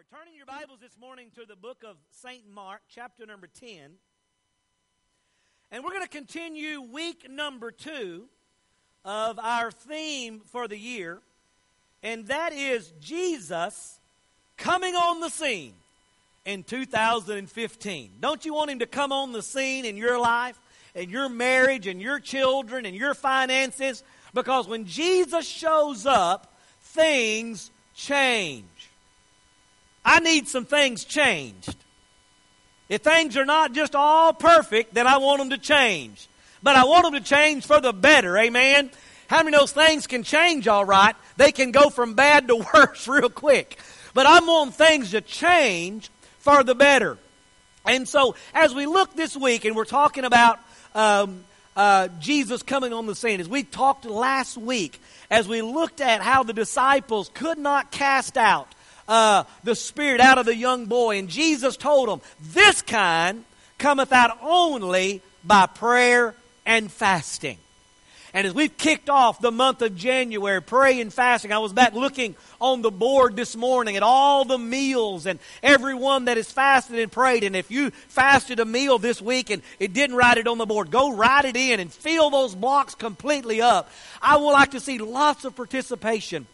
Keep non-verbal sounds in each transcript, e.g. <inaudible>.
Lord. Turning your Bibles this morning to the book of St. Mark, chapter number 10. And we're going to continue week number two of our theme for the year, and that is Jesus coming on the scene in 2015. Don't you want him to come on the scene in your life, in your marriage, and your children, and your finances? Because when Jesus shows up, things change. I need some things changed. If things are not just all perfect, then I want them to change. But I want them to change for the better, amen? How many of those things can change all right? They can go from bad to <laughs> worse real quick. But I want things to change for the better. And so, as we look this week, and we're talking about um, uh, Jesus coming on the scene, as we talked last week, as we looked at how the disciples could not cast out uh, the spirit out of the young boy. And Jesus told them, This kind cometh out only by prayer and fasting. And as we've kicked off the month of January, praying and fasting, I was back looking on the board this morning at all the meals and everyone that has fasted and prayed. And if you fasted a meal this week and it didn't write it on the board, go write it in and fill those blocks completely up. I would like to see lots of participation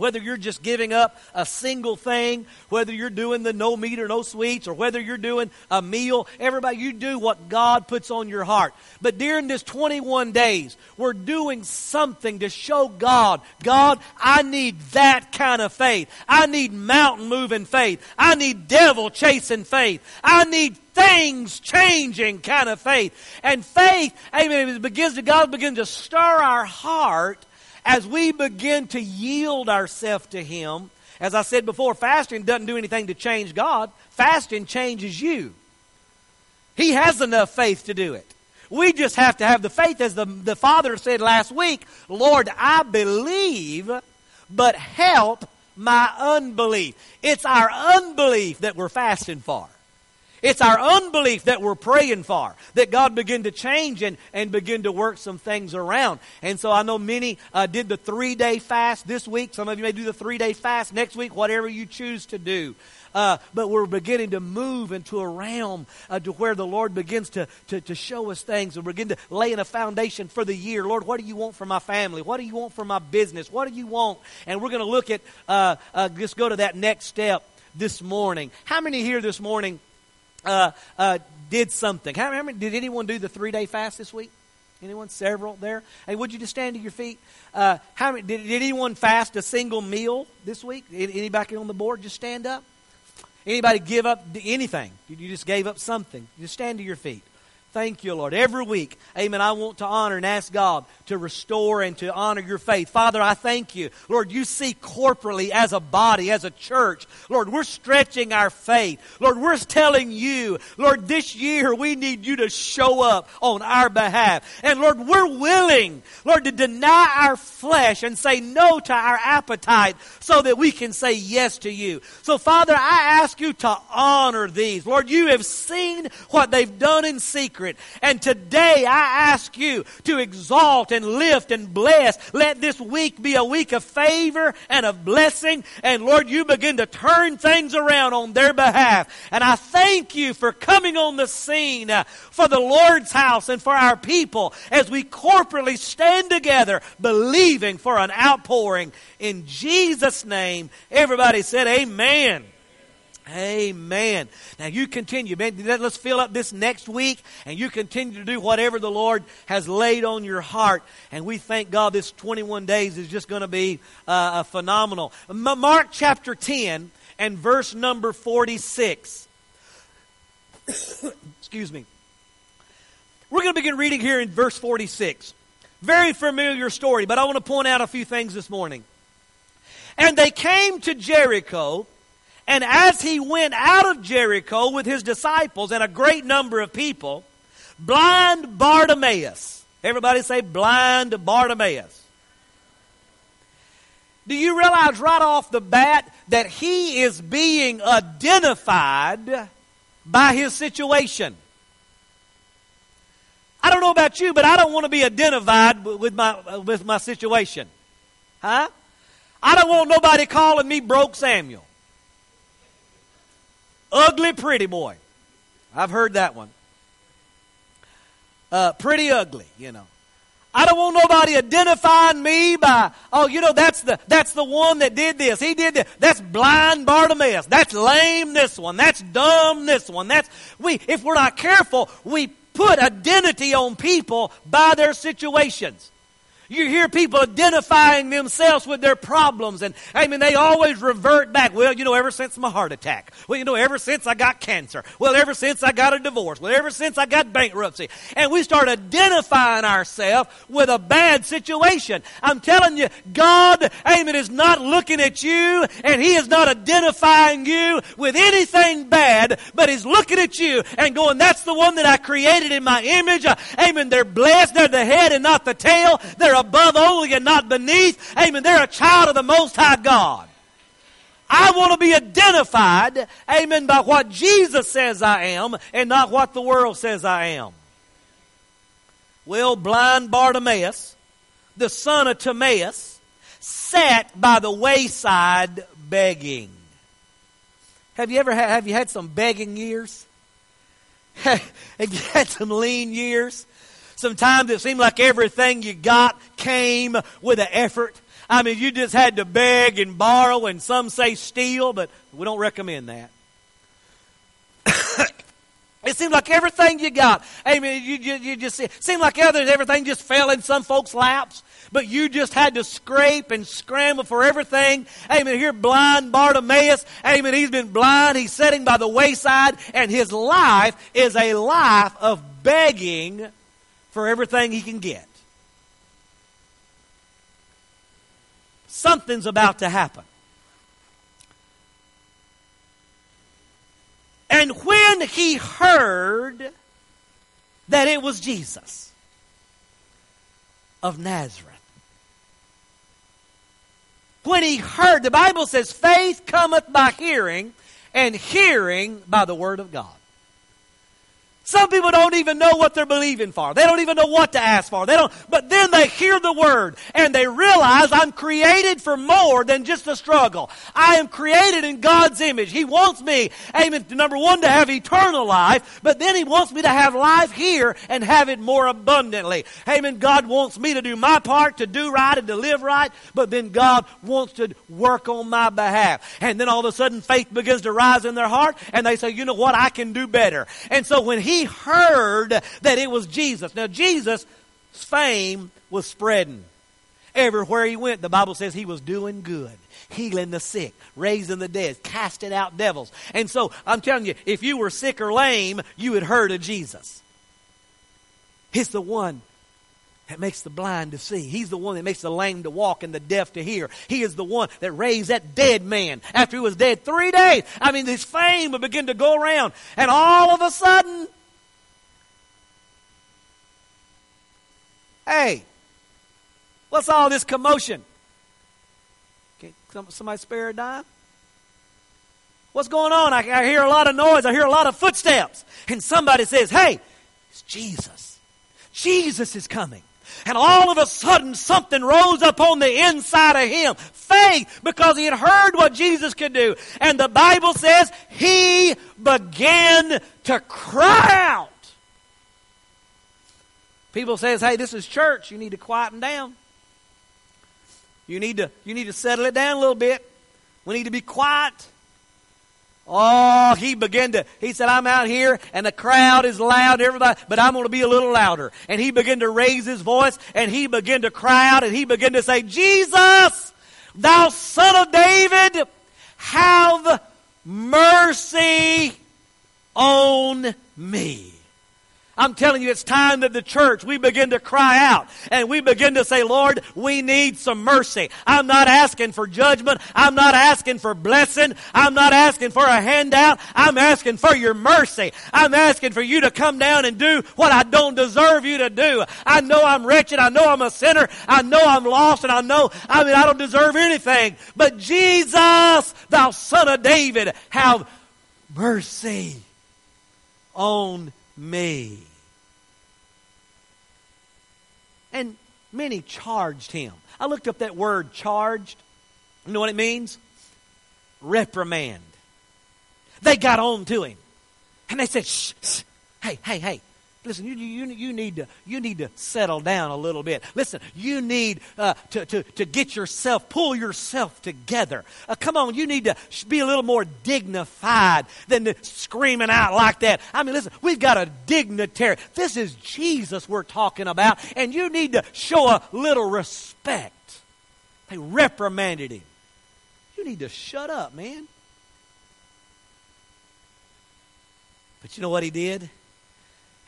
whether you're just giving up a single thing, whether you're doing the no meat or no sweets, or whether you're doing a meal, everybody, you do what God puts on your heart. But during this 21 days, we're doing something to show God, God, I need that kind of faith. I need mountain moving faith. I need devil chasing faith. I need things changing kind of faith. And faith, amen, it begins to, God begins to stir our heart as we begin to yield ourselves to Him, as I said before, fasting doesn't do anything to change God, fasting changes you. He has enough faith to do it. We just have to have the faith, as the, the Father said last week Lord, I believe, but help my unbelief. It's our unbelief that we're fasting for. It's our unbelief that we're praying for, that God begin to change and, and begin to work some things around. And so I know many uh, did the three day fast this week. Some of you may do the three day fast next week, whatever you choose to do. Uh, but we're beginning to move into a realm uh, to where the Lord begins to, to, to show us things and begin to lay in a foundation for the year. Lord, what do you want for my family? What do you want for my business? What do you want? And we're going to look at, uh, uh, just go to that next step this morning. How many here this morning uh, uh, did something. How, how many, did anyone do the three day fast this week? Anyone? Several there? Hey, would you just stand to your feet? Uh, how many, did, did anyone fast a single meal this week? Anybody on the board? Just stand up. Anybody give up anything? You just gave up something. Just stand to your feet. Thank you, Lord. Every week, amen, I want to honor and ask God to restore and to honor your faith. Father, I thank you. Lord, you see corporately as a body, as a church. Lord, we're stretching our faith. Lord, we're telling you, Lord, this year we need you to show up on our behalf. And Lord, we're willing, Lord, to deny our flesh and say no to our appetite so that we can say yes to you. So, Father, I ask you to honor these. Lord, you have seen what they've done in secret secret. And today I ask you to exalt and lift and bless. Let this week be a week of favor and of blessing. And Lord, you begin to turn things around on their behalf. And I thank you for coming on the scene uh, for the Lord's house and for our people as we corporately stand together believing for an outpouring. In Jesus' name, everybody said, Amen. Amen. Now you continue, man. Let's fill up this next week, and you continue to do whatever the Lord has laid on your heart. And we thank God this 21 days is just going to be uh, phenomenal. Mark chapter 10 and verse number 46. <coughs> Excuse me. We're going to begin reading here in verse 46. Very familiar story, but I want to point out a few things this morning. And they came to Jericho. And as he went out of Jericho with his disciples and a great number of people, blind Bartimaeus, everybody say blind Bartimaeus. Do you realize right off the bat that he is being identified by his situation? I don't know about you, but I don't want to be identified with my, uh, with my situation. Huh? I don't want nobody calling me broke Samuel. Ugly pretty boy. I've heard that one. Uh, pretty ugly, you know. I don't want nobody identifying me by, oh, you know, that's the that's the one that did this. He did this. That's blind Bartimaeus. That's lame this one. That's dumb this one. That's we if we're not careful, we put identity on people by their situations. You hear people identifying themselves with their problems, and I mean, they always revert back. Well, you know, ever since my heart attack. Well, you know, ever since I got cancer. Well, ever since I got a divorce. Well, ever since I got bankruptcy. And we start identifying ourselves with a bad situation. I'm telling you, God, amen, is not looking at you, and He is not identifying you with anything bad, but He's looking at you and going, that's the one that I created in my image. Uh, amen. They're blessed. They're the head and not the tail. They're above only and not beneath. Amen. They're a child of the Most High God. I want to be identified, amen, by what Jesus says I am and not what the world says I am. Well, blind Bartimaeus, the son of Timaeus, sat by the wayside begging. Have you ever had, have you had some begging years? <laughs> have you had some lean years? Sometimes it seemed like everything you got came with an effort. I mean, you just had to beg and borrow, and some say steal, but we don't recommend that. <coughs> it seemed like everything you got. I mean, you, you, you just seemed like others, everything just fell in some folks' laps, but you just had to scrape and scramble for everything. Amen. Here, blind Bartimaeus. Amen. He's been blind. He's sitting by the wayside, and his life is a life of begging for everything he can get. Something's about to happen. And when he heard that it was Jesus of Nazareth, when he heard, the Bible says, faith cometh by hearing, and hearing by the word of God. Some people don't even know what they're believing for. They don't even know what to ask for. They don't, but then they hear the word and they realize I'm created for more than just a struggle. I am created in God's image. He wants me, amen, number one, to have eternal life, but then He wants me to have life here and have it more abundantly. Amen. God wants me to do my part, to do right and to live right, but then God wants to work on my behalf. And then all of a sudden faith begins to rise in their heart and they say, you know what, I can do better. And so when He heard that it was Jesus. Now, Jesus' fame was spreading. Everywhere he went, the Bible says he was doing good, healing the sick, raising the dead, casting out devils. And so, I'm telling you, if you were sick or lame, you had heard of Jesus. He's the one that makes the blind to see. He's the one that makes the lame to walk and the deaf to hear. He is the one that raised that dead man after he was dead three days. I mean, his fame would begin to go around. And all of a sudden, Hey, what's all this commotion? Okay, somebody spare a dime? What's going on? I, I hear a lot of noise. I hear a lot of footsteps. And somebody says, Hey, it's Jesus. Jesus is coming. And all of a sudden, something rose up on the inside of him. Faith, because he had heard what Jesus could do. And the Bible says he began to cry out. People says, "Hey, this is church. You need to quieten down. You need to you need to settle it down a little bit. We need to be quiet." Oh, he began to, he said, I'm out here and the crowd is loud, everybody, but I'm going to be a little louder. And he began to raise his voice and he began to cry out and he began to say, Jesus, thou son of David, have mercy on me. I'm telling you, it's time that the church, we begin to cry out and we begin to say, Lord, we need some mercy. I'm not asking for judgment. I'm not asking for blessing. I'm not asking for a handout. I'm asking for your mercy. I'm asking for you to come down and do what I don't deserve you to do. I know I'm wretched. I know I'm a sinner. I know I'm lost and I know, I mean, I don't deserve anything. But Jesus, thou son of David, have mercy on me. And many charged him. I looked up that word charged. You know what it means? Reprimand. they got on to him. And they said, shh, shh hey, hey, hey, Listen, you, you, you, need to, you need to settle down a little bit. Listen, you need uh, to, to, to get yourself, pull yourself together. Uh, come on, you need to be a little more dignified than screaming out like that. I mean, listen, we've got a dignitary. This is Jesus we're talking about, and you need to show a little respect. They reprimanded him. You need to shut up, man. But you know what he did?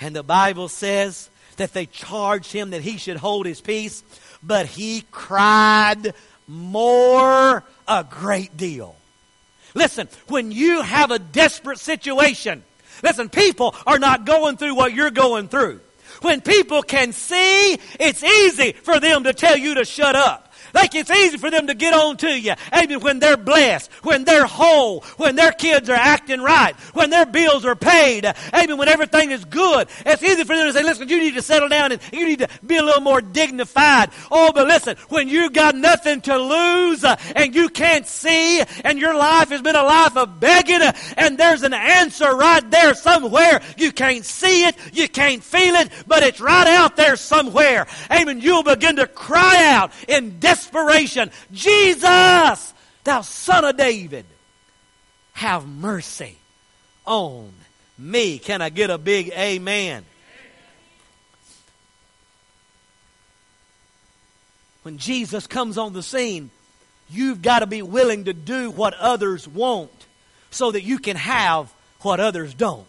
And the Bible says that they charged him that he should hold his peace, but he cried more a great deal. Listen, when you have a desperate situation, listen, people are not going through what you're going through. When people can see, it's easy for them to tell you to shut up. Like it's easy for them to get on to you. Amen. When they're blessed, when they're whole, when their kids are acting right, when their bills are paid. Amen. When everything is good. It's easy for them to say, listen, you need to settle down and you need to be a little more dignified. Oh, but listen, when you've got nothing to lose uh, and you can't see and your life has been a life of begging uh, and there's an answer right there somewhere. You can't see it, you can't feel it, but it's right out there somewhere. Amen. You'll begin to cry out in desperation desperation, Jesus, thou son of David, have mercy on me. Can I get a big amen? When Jesus comes on the scene, you've got to be willing to do what others won't so that you can have what others don't.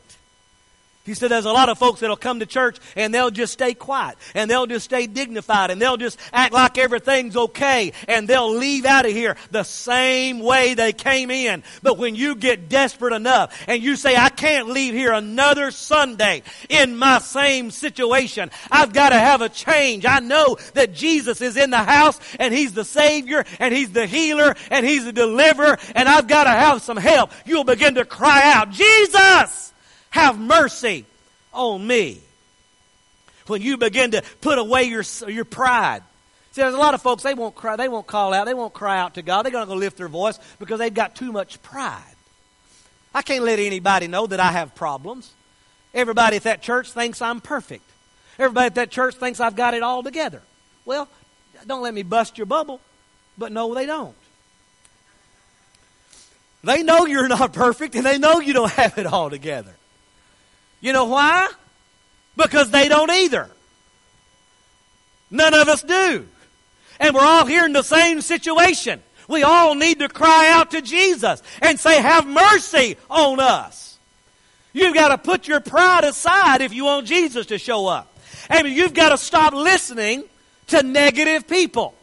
He said there's a lot of folks that'll come to church and they'll just stay quiet and they'll just stay dignified and they'll just act like everything's okay and they'll leave out of here the same way they came in. But when you get desperate enough and you say, I can't leave here another Sunday in my same situation, I've got to have a change. I know that Jesus is in the house and He's the Savior and He's the healer and He's the deliverer and I've got to have some help. You'll begin to cry out, Jesus! Have mercy on me. When you begin to put away your, your pride. See, there's a lot of folks, they won't cry, they won't call out, they won't cry out to God. They're going to go lift their voice because they've got too much pride. I can't let anybody know that I have problems. Everybody at that church thinks I'm perfect. Everybody at that church thinks I've got it all together. Well, don't let me bust your bubble, but no, they don't. They know you're not perfect and they know you don't <laughs> have it all together. You know why? Because they don't either. None of us do. And we're all here in the same situation. We all need to cry out to Jesus and say, Have mercy on us. You've got to put your pride aside if you want Jesus to show up. Mean, you've got to stop listening to negative people.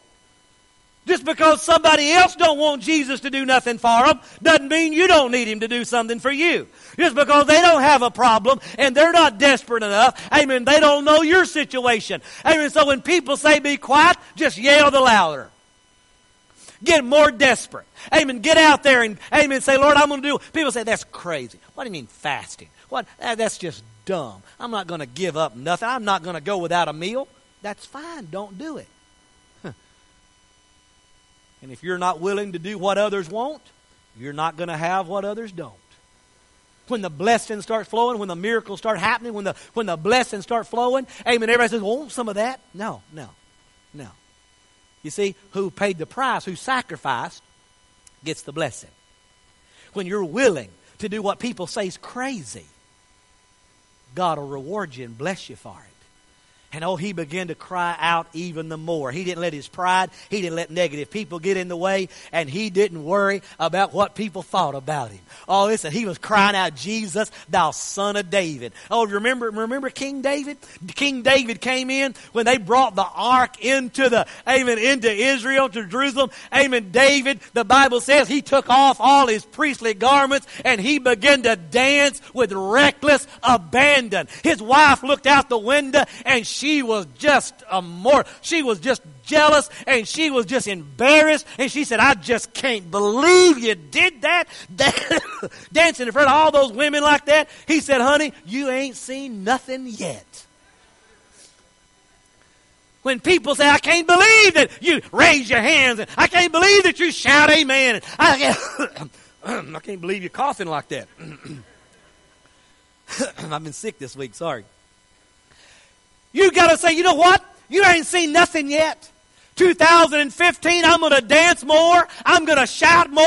Just because somebody else don't want Jesus to do nothing for them doesn't mean you don't need him to do something for you. Just because they don't have a problem and they're not desperate enough, amen, they don't know your situation. Amen. So when people say be quiet, just yell the louder. Get more desperate. Amen. Get out there and amen. Say, Lord, I'm going to do. People say that's crazy. What do you mean fasting? What? Ah, that's just dumb. I'm not going to give up nothing. I'm not going to go without a meal. That's fine. Don't do it. And if you're not willing to do what others want, you're not going to have what others don't. When the blessings start flowing, when the miracles start happening, when the, when the blessings start flowing, amen, everybody says, want some of that? No, no, no. You see, who paid the price, who sacrificed, gets the blessing. When you're willing to do what people say is crazy, God will reward you and bless you for it. And oh, he began to cry out even the more. He didn't let his pride, he didn't let negative people get in the way, and he didn't worry about what people thought about him. Oh, listen, he was crying out, Jesus, thou son of David. Oh, remember, remember King David? King David came in when they brought the ark into the, amen, into Israel, to Jerusalem. Amen. David, the Bible says he took off all his priestly garments and he began to dance with reckless abandon. His wife looked out the window and she was just a more, she was just jealous and she was just embarrassed and she said, I just can't believe you did that. <laughs> Dancing in front of all those women like that. He said, honey, you ain't seen nothing yet. When people say, I can't believe that you raise your hands, and I can't believe that you shout amen. I, <coughs> I can't believe you're coughing like that. <coughs> I've been sick this week, sorry. You got to say, you know what? You ain't seen nothing yet. 2015, I'm going to dance more. I'm going to shout more.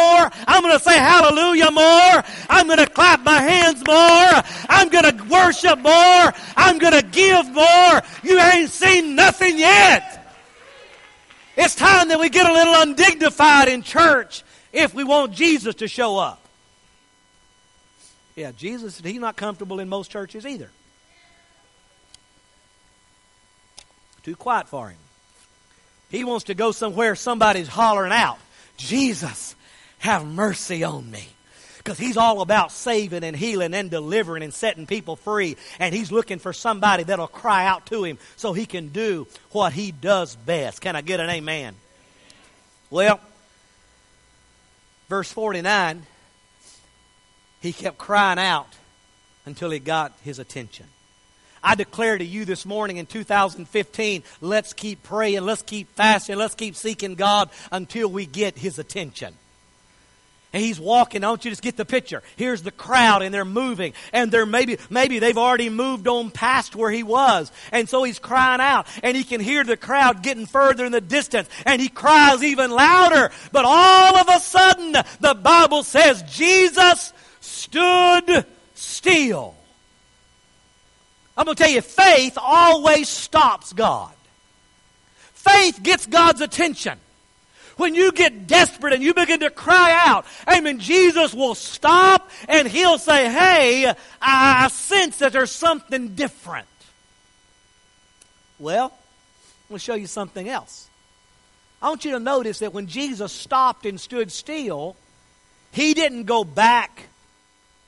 I'm going to say hallelujah more. I'm going to clap my hands more. I'm going to worship more. I'm going to give more. You ain't seen nothing yet. It's time that we get a little undignified in church if we want Jesus to show up. Yeah, Jesus, he's not comfortable in most churches either. Too quiet for him. He wants to go somewhere somebody's hollering out, Jesus, have mercy on me. Because he's all about saving and healing and delivering and setting people free. And he's looking for somebody that'll cry out to him so he can do what he does best. Can I get an amen? Well, verse 49, he kept crying out until he got his attention. I declare to you this morning in 2015, let's keep praying, let's keep fasting, let's keep seeking God until we get His attention. And he's walking. Don't you just get the picture? Here's the crowd, and they're moving, and they're maybe maybe they've already moved on past where he was, and so he's crying out, and he can hear the crowd getting further in the distance, and he cries even louder. But all of a sudden, the Bible says Jesus stood still. I'm going to tell you, faith always stops God. Faith gets God's attention. When you get desperate and you begin to cry out, amen, Jesus will stop and he'll say, hey, I sense that there's something different. Well, I'm going to show you something else. I want you to notice that when Jesus stopped and stood still, he didn't go back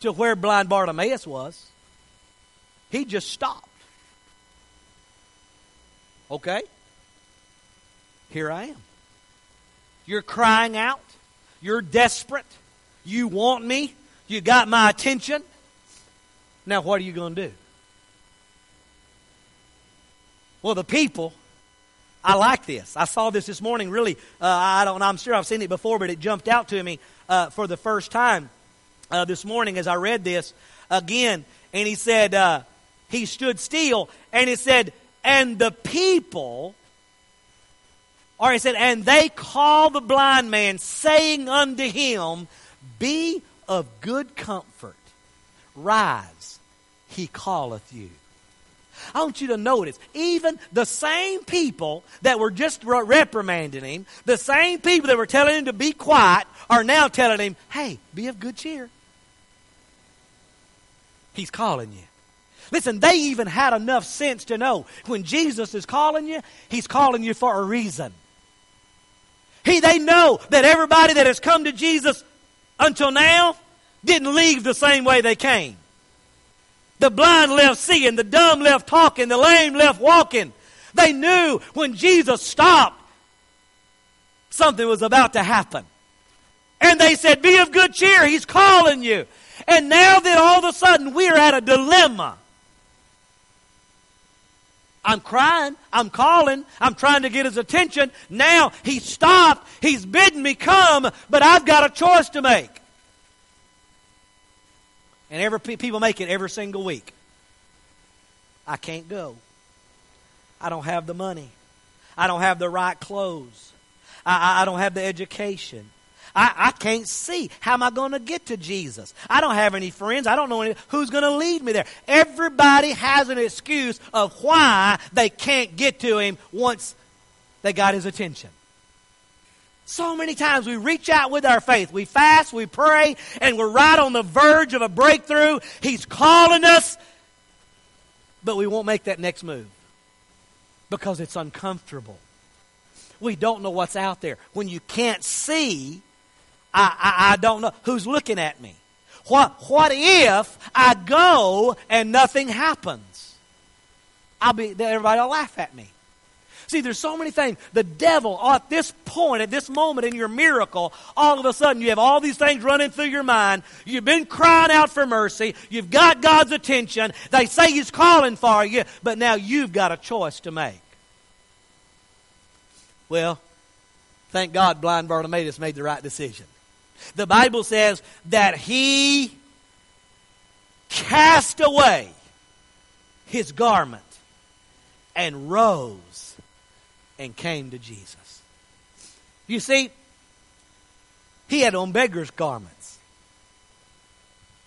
to where blind Bartimaeus was. He just stopped. Okay? Here I am. You're crying out. You're desperate. You want me. You got my attention. Now, what are you going to do? Well, the people, I like this. I saw this this morning. Really, uh, I don't. I'm sure I've seen it before, but it jumped out to me uh, for the first time uh, this morning as I read this again. And he said, uh, he stood still and he said, and the people, or he said, and they called the blind man, saying unto him, Be of good comfort, rise, he calleth you. I want you to notice, even the same people that were just reprimanding him, the same people that were telling him to be quiet, are now telling him, hey, be of good cheer. He's calling you. Listen, they even had enough sense to know when Jesus is calling you, he's calling you for a reason. He, they know that everybody that has come to Jesus until now didn't leave the same way they came. The blind left seeing, the dumb left talking, the lame left walking. They knew when Jesus stopped, something was about to happen. And they said, Be of good cheer, He's calling you. And now that all of a sudden we're at a dilemma. I'm crying. I'm calling. I'm trying to get his attention. Now he stopped. He's bidding me come, but I've got a choice to make. And every people make it every single week. I can't go. I don't have the money. I don't have the right clothes. I, I don't have the education. I, I can't see. How am I going to get to Jesus? I don't have any friends. I don't know any, who's going to lead me there. Everybody has an excuse of why they can't get to Him once they got His attention. So many times we reach out with our faith. We fast, we pray, and we're right on the verge of a breakthrough. He's calling us, but we won't make that next move because it's uncomfortable. We don't know what's out there. When you can't see, I, I, I don't know who's looking at me. What, what if I go and nothing happens? I'll be, everybody will laugh at me. See, there's so many things. The devil, at this point, at this moment in your miracle, all of a sudden you have all these things running through your mind. You've been crying out for mercy. You've got God's attention. They say He's calling for you, but now you've got a choice to make. Well, thank God blind Bartimaeus made the right decision. The Bible says that he cast away his garment and rose and came to Jesus. You see, he had on beggar's garments.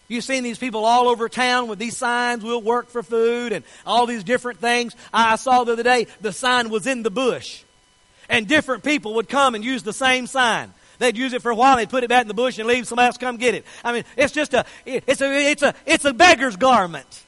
You've seen these people all over town with these signs, we'll work for food and all these different things. I saw the other day the sign was in the bush. And different people would come and use the same sign. They'd use it for a while, they'd put it back in the bush and leave, somebody else come get it. I mean, it's just a, it's a, it's a, it's a beggar's garment.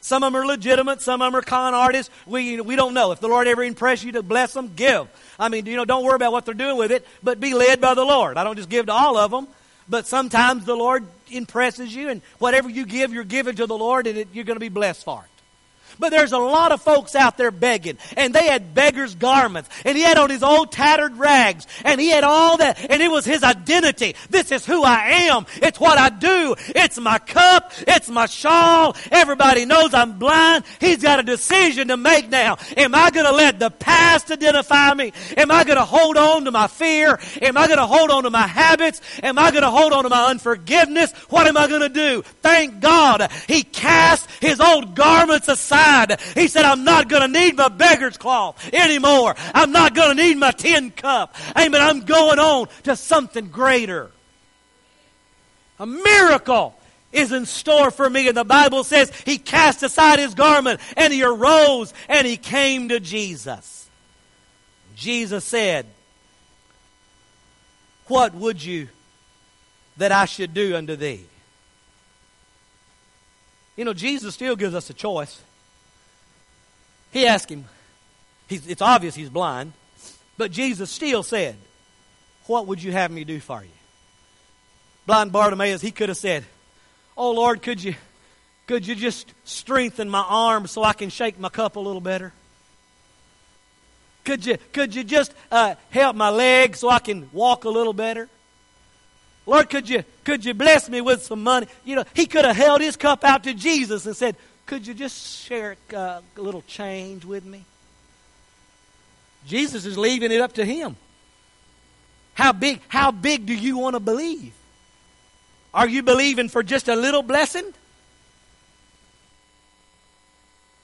Some of them are legitimate, some of them are con artists. We, we don't know. If the Lord ever impress you to bless them, give. I mean, you know, don't worry about what they're doing with it, but be led by the Lord. I don't just give to all of them, but sometimes the Lord impresses you, and whatever you give, you're giving to the Lord, and it, you're going to be blessed for it. But there's a lot of folks out there begging, and they had beggar's garments, and he had on his old tattered rags, and he had all that, and it was his identity. This is who I am. It's what I do. It's my cup. It's my shawl. Everybody knows I'm blind. He's got a decision to make now. Am I going to let the past identify me? Am I going to hold on to my fear? Am I going to hold on to my habits? Am I going to hold on to my unforgiveness? What am I going to do? Thank God he cast his old garments aside he said, I'm not going to need my beggar's cloth anymore. I'm not going to need my tin cup. Amen. I'm going on to something greater. A miracle is in store for me. And the Bible says he cast aside his garment and he arose and he came to Jesus. Jesus said, What would you that I should do unto thee? You know, Jesus still gives us a choice. He asked him, it's obvious he's blind, but Jesus still said, What would you have me do for you? Blind Bartimaeus, he could have said, Oh Lord, could you, could you just strengthen my arm so I can shake my cup a little better? Could you, could you just uh, help my leg so I can walk a little better? Lord, could you, could you bless me with some money? You know, he could have held his cup out to Jesus and said, could you just share uh, a little change with me? Jesus is leaving it up to him. How big, how big do you want to believe? Are you believing for just a little blessing?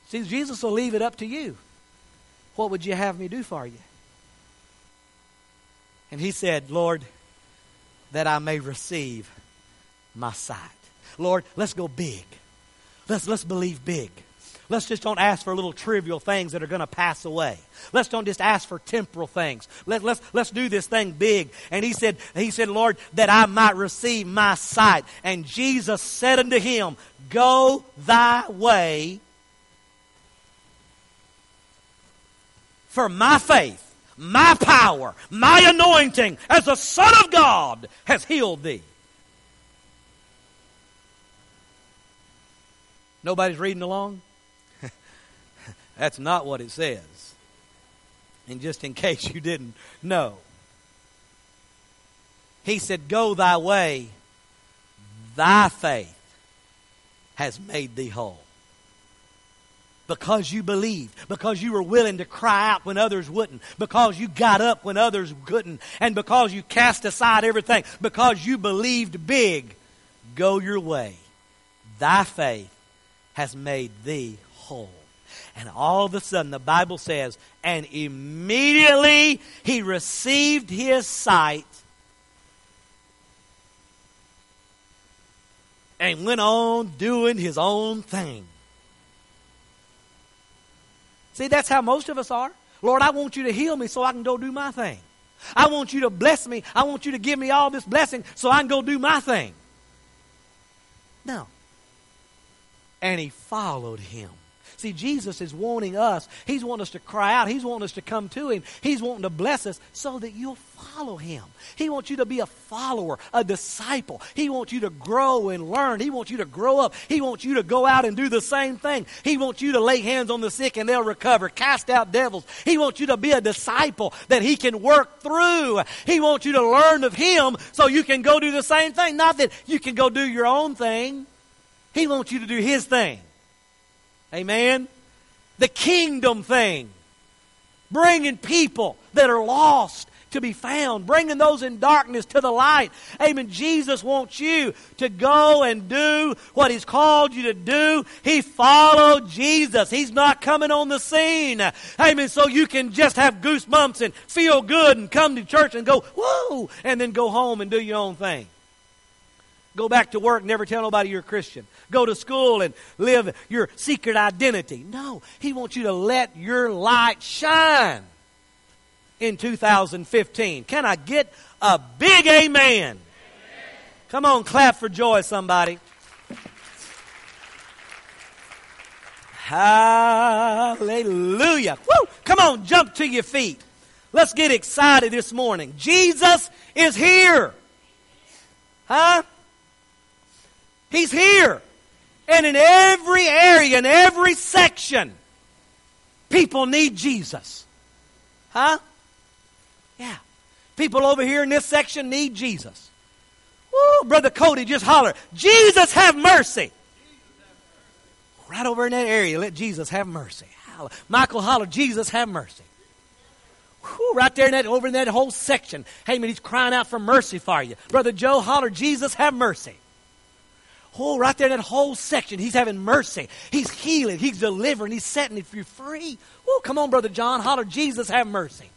See, Jesus will leave it up to you. What would you have me do for you? And he said, Lord, that I may receive my sight. Lord, let's go big. Let's, let's believe big. Let's just don't ask for little trivial things that are going to pass away. Let's don't just ask for temporal things. Let, let's, let's do this thing big. And he said, he said, Lord, that I might receive my sight. And Jesus said unto him, Go thy way, for my faith, my power, my anointing as the Son of God has healed thee. Nobody's reading along? <laughs> That's not what it says. And just in <laughs> case you didn't know, he said, Go thy way, thy faith has made thee whole. Because you believed, because you were willing to cry out when others wouldn't, because you got up when others couldn't, and because you cast aside everything, because you believed big, go your way. Thy faith has made thee whole. And all of a sudden, the Bible says, and immediately he received his sight and went on doing his own thing. See, that's how most of us are. Lord, I want you to heal me so I can go do my thing. I want you to bless me. I want you to give me all this blessing so I can go do my thing. No and he followed him. See, Jesus is wanting us. He's wanting us to cry out. He's wanting us to come to Him. He's wanting to bless us so that you'll follow Him. He wants you to be a follower, a disciple. He wants you to grow and learn. He wants you to grow up. He wants you to go out and do the same thing. He wants you to lay hands on the sick and they'll recover, cast out devils. He wants you to be a disciple that He can work through. He wants you to learn of Him so you can go do the same thing. Not that you can go do your own thing. He wants you to do His thing. Amen? The kingdom thing. Bringing people that are lost to be found, bringing those in darkness to the light. Amen. Jesus wants you to go and do what He's called you to do. He followed Jesus. He's not coming on the scene. Amen. So you can just have goosebumps and feel good and come to church and go, whoa, and then go home and do your own thing. Go back to work, never tell nobody you're a Christian. Go to school and live your secret identity. No, He wants you to let your light shine in 2015. Can I get a big amen? amen. Come on, clap for joy, somebody. Hallelujah. Woo! Come on, jump to your feet. Let's get excited this morning. Jesus is here. Huh? He's here. And in every area, in every section, people need Jesus. Huh? Yeah. People over here in this section need Jesus. Woo, Brother Cody, just holler, Jesus have mercy. Right over in that area, let Jesus have mercy. Michael holler, Jesus have mercy. Whew, right there in that, over in that whole section. Hey man, he's crying out for mercy for you. Brother Joe holler, Jesus have mercy. Oh, right there in that whole section, he's having mercy. He's healing. He's delivering. He's setting you free. Oh, come on, Brother John. Holler, Jesus, have mercy.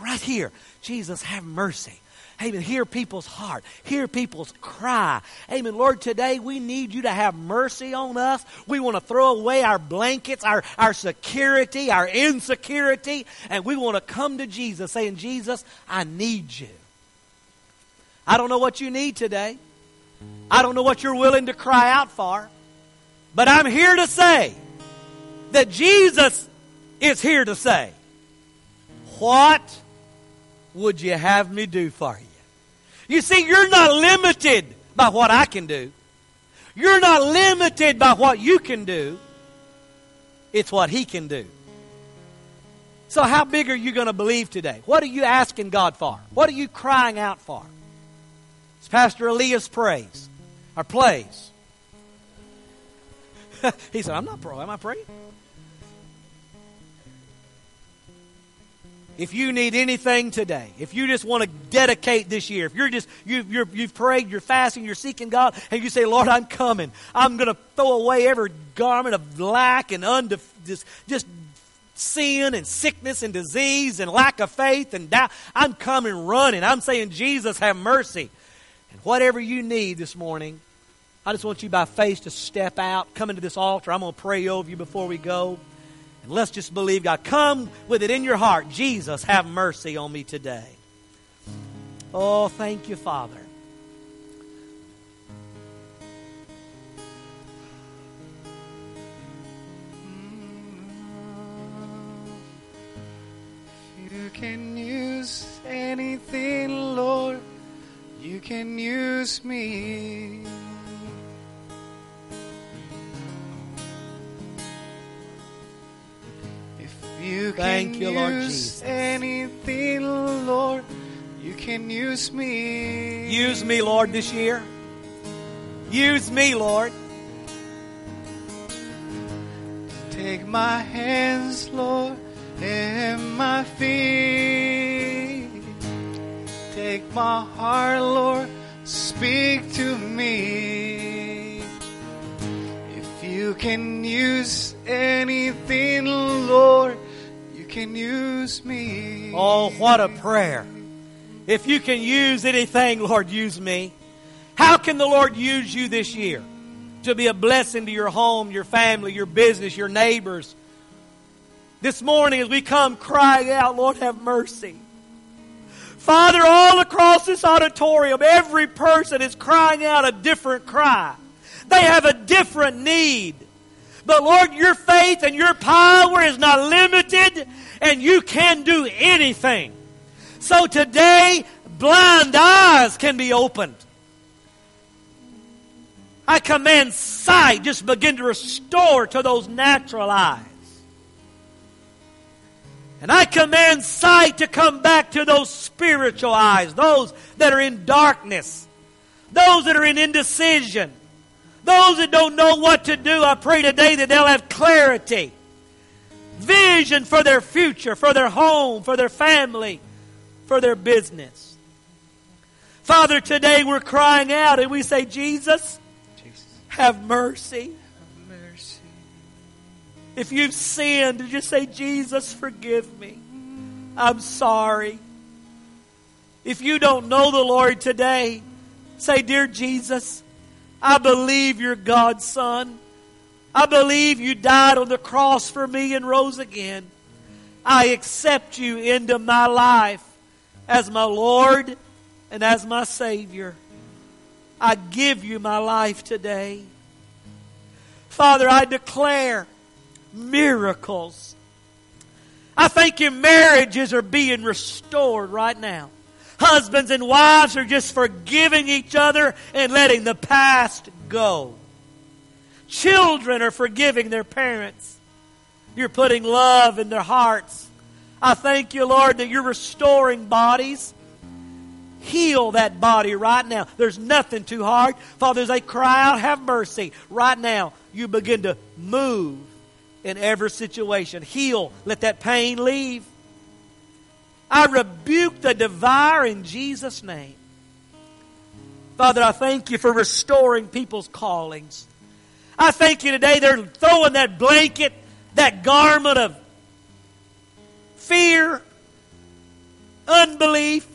Right here, Jesus, have mercy. Amen. Hear people's heart. Hear people's cry. Amen. Lord, today we need you to have mercy on us. We want to throw away our blankets, our, our security, our insecurity, and we want to come to Jesus saying, Jesus, I need you. I don't know what you need today. I don't know what you're willing to cry out for, but I'm here to say that Jesus is here to say, What would you have me do for you? You see, you're not limited by what I can do. You're not limited by what you can do. It's what He can do. So, how big are you going to believe today? What are you asking God for? What are you crying out for? As Pastor Elias prays, or plays. <laughs> he said, I'm not pro. Am I praying? If you need anything today, if you just want to dedicate this year, if you're just you you have prayed, you're fasting, you're seeking God, and you say, "Lord, I'm coming. I'm going to throw away every garment of lack and undef- just just sin and sickness and disease and lack of faith and doubt. I'm coming running. I'm saying, Jesus, have mercy. And whatever you need this morning, I just want you by faith to step out, come into this altar. I'm going to pray over you before we go. And let's just believe God. Come with it in your heart. Jesus, have mercy on me today. Oh, thank you, Father. You can use anything, Lord. You can use me. If you Thank can you, Lord use Jesus. anything, Lord. You can use me. Use me, Lord, this year. Use me, Lord. Take my hands, Lord, and my feet. My heart, Lord, speak to me. If you can use anything, Lord, you can use me. Oh, what a prayer. If you can use anything, Lord, use me. How can the Lord use you this year to be a blessing to your home, your family, your business, your neighbors? This morning, as we come crying out, Lord, have mercy. Father, all across this auditorium, every person is crying out a different cry. They have a different need. But Lord, your faith and your power is not limited, and you can do anything. So today, blind eyes can be opened. I command sight just begin to restore to those natural eyes. And I command sight to come back to those spiritual eyes, those that are in darkness, those that are in indecision, those that don't know what to do. I pray today that they'll have clarity, vision for their future, for their home, for their family. for their business. Father, today we're crying out and we say, Jesus, Jesus, have mercy. If you've sinned, just say, Jesus, forgive me. I'm sorry. If you don't know the Lord today, say, Dear Jesus, I believe you're God's Son. I believe you died on the cross for me and rose again. I accept you into my life as my Lord and as my Savior. I give you my life today. Father, I declare miracles. I think your marriages are being restored right now. Husbands and wives are just forgiving each other and letting the past go. Children are forgiving their parents. You're putting love in their hearts. I thank you, Lord, that you're restoring bodies. Heal that body right now. There's nothing too hard. Father, as they cry out, have mercy. Right now, you begin to move in every situation. Heal. Let that pain leave. I rebuke the devourer in Jesus' name. Father, I thank you for restoring people's callings. I thank you today they're throwing that blanket, that garment of fear, unbelief,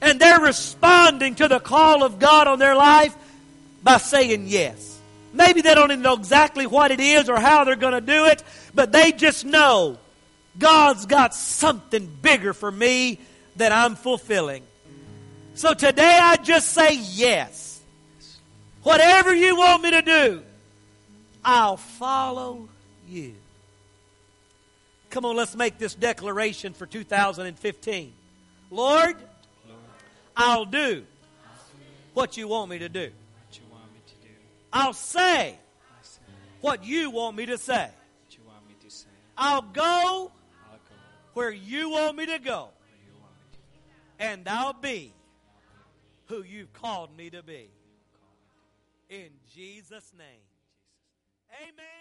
and they're responding to the call of God on their life by saying yes. Maybe they don't even know exactly what it is or how they're going to do it, but they just know God's got something bigger for me that I'm fulfilling. So today I just say yes. Whatever you want me to do, I'll follow you. Come on, let's make this declaration for 2015. Lord, I'll do what you want me to do. What you want me to do, I'll say what you want me to say. What you want me to say, I'll go where you want me to go. where you want me to. And I'll be who you've called me to be. In Jesus' name. Amen.